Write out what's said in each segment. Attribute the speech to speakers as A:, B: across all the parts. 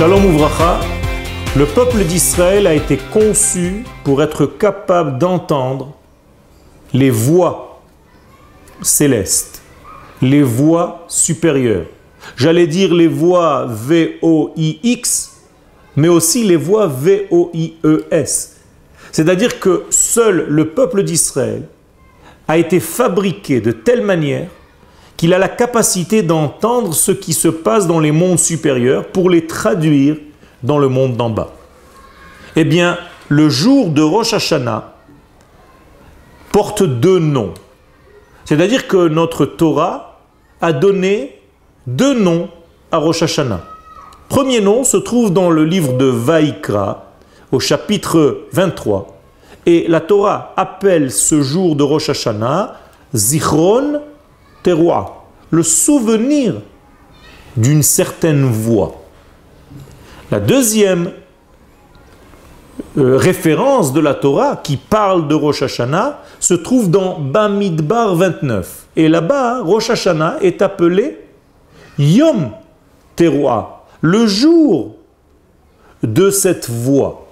A: Shalom Ouvracha, le peuple d'Israël a été conçu pour être capable d'entendre les voix célestes, les voix supérieures. J'allais dire les voix V-O-I-X, mais aussi les voix V-O-I-E-S. C'est-à-dire que seul le peuple d'Israël a été fabriqué de telle manière qu'il a la capacité d'entendre ce qui se passe dans les mondes supérieurs pour les traduire dans le monde d'en bas. Eh bien, le jour de Rosh Hashanah porte deux noms. C'est-à-dire que notre Torah a donné deux noms à Rosh Hashanah. Premier nom se trouve dans le livre de Vaikra, au chapitre 23. Et la Torah appelle ce jour de Rosh Hashanah Zichron Teroua, le souvenir d'une certaine voix. La deuxième euh, référence de la Torah qui parle de Rosh Hashanah se trouve dans Bamidbar 29. Et là-bas, Rosh Hashanah est appelé Yom Teroua, le jour de cette voix.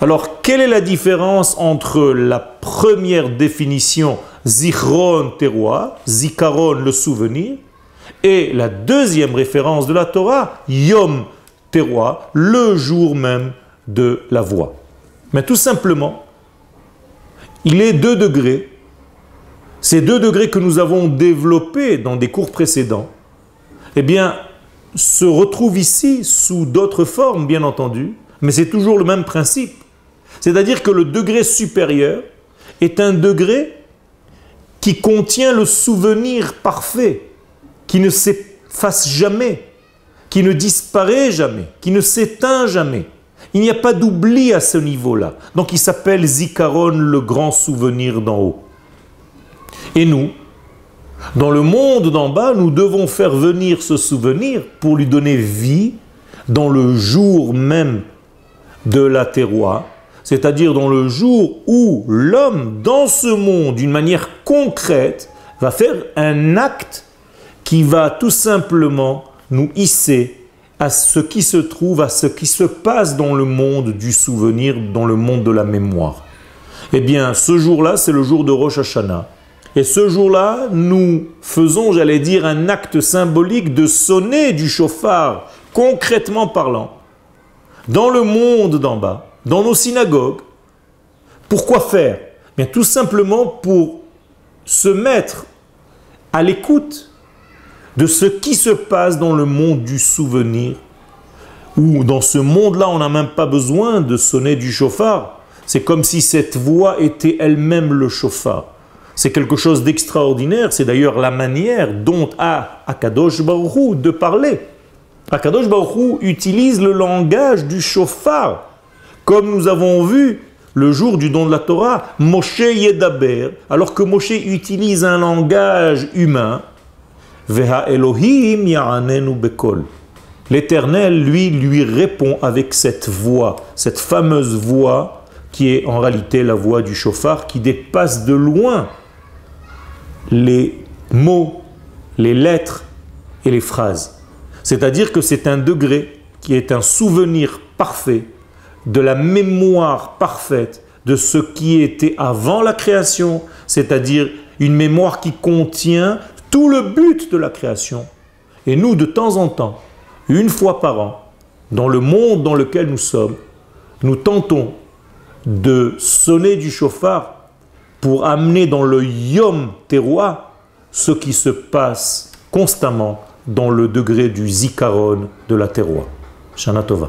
A: Alors, quelle est la différence entre la première définition, Zichron Teroua, Zikaron, le souvenir, et la deuxième référence de la Torah, Yom Teroua, le jour même de la voix Mais tout simplement, il est deux degrés. Ces deux degrés que nous avons développés dans des cours précédents, eh bien, se retrouvent ici sous d'autres formes, bien entendu, mais c'est toujours le même principe. C'est-à-dire que le degré supérieur est un degré qui contient le souvenir parfait, qui ne s'efface jamais, qui ne disparaît jamais, qui ne s'éteint jamais. Il n'y a pas d'oubli à ce niveau-là. Donc il s'appelle Zikaron, le grand souvenir d'en haut. Et nous, dans le monde d'en bas, nous devons faire venir ce souvenir pour lui donner vie dans le jour même de la terroir, c'est-à-dire dans le jour où l'homme, dans ce monde, d'une manière concrète, va faire un acte qui va tout simplement nous hisser à ce qui se trouve, à ce qui se passe dans le monde du souvenir, dans le monde de la mémoire. Eh bien, ce jour-là, c'est le jour de Rosh Hashanah. Et ce jour-là, nous faisons, j'allais dire, un acte symbolique de sonner du chauffard, concrètement parlant, dans le monde d'en bas, dans nos synagogues. Pourquoi faire? Bien tout simplement pour se mettre à l'écoute de ce qui se passe dans le monde du souvenir, où dans ce monde-là, on n'a même pas besoin de sonner du chauffard. C'est comme si cette voix était elle-même le chauffard. C'est quelque chose d'extraordinaire. C'est d'ailleurs la manière dont a Akadosh Baruch de parler. Akadosh Baruch utilise le langage du chauffard comme nous avons vu le jour du don de la Torah, Moshe Yedaber, alors que Moshe utilise un langage humain, Veha Elohim Bekol. L'Éternel, lui, lui répond avec cette voix, cette fameuse voix qui est en réalité la voix du chauffard qui dépasse de loin les mots, les lettres et les phrases. C'est-à-dire que c'est un degré qui est un souvenir parfait de la mémoire parfaite de ce qui était avant la création, c'est-à-dire une mémoire qui contient tout le but de la création. Et nous, de temps en temps, une fois par an, dans le monde dans lequel nous sommes, nous tentons de sonner du chauffard pour amener dans le yom terroir ce qui se passe constamment dans le degré du zikaron de la terroir. Shana Tova.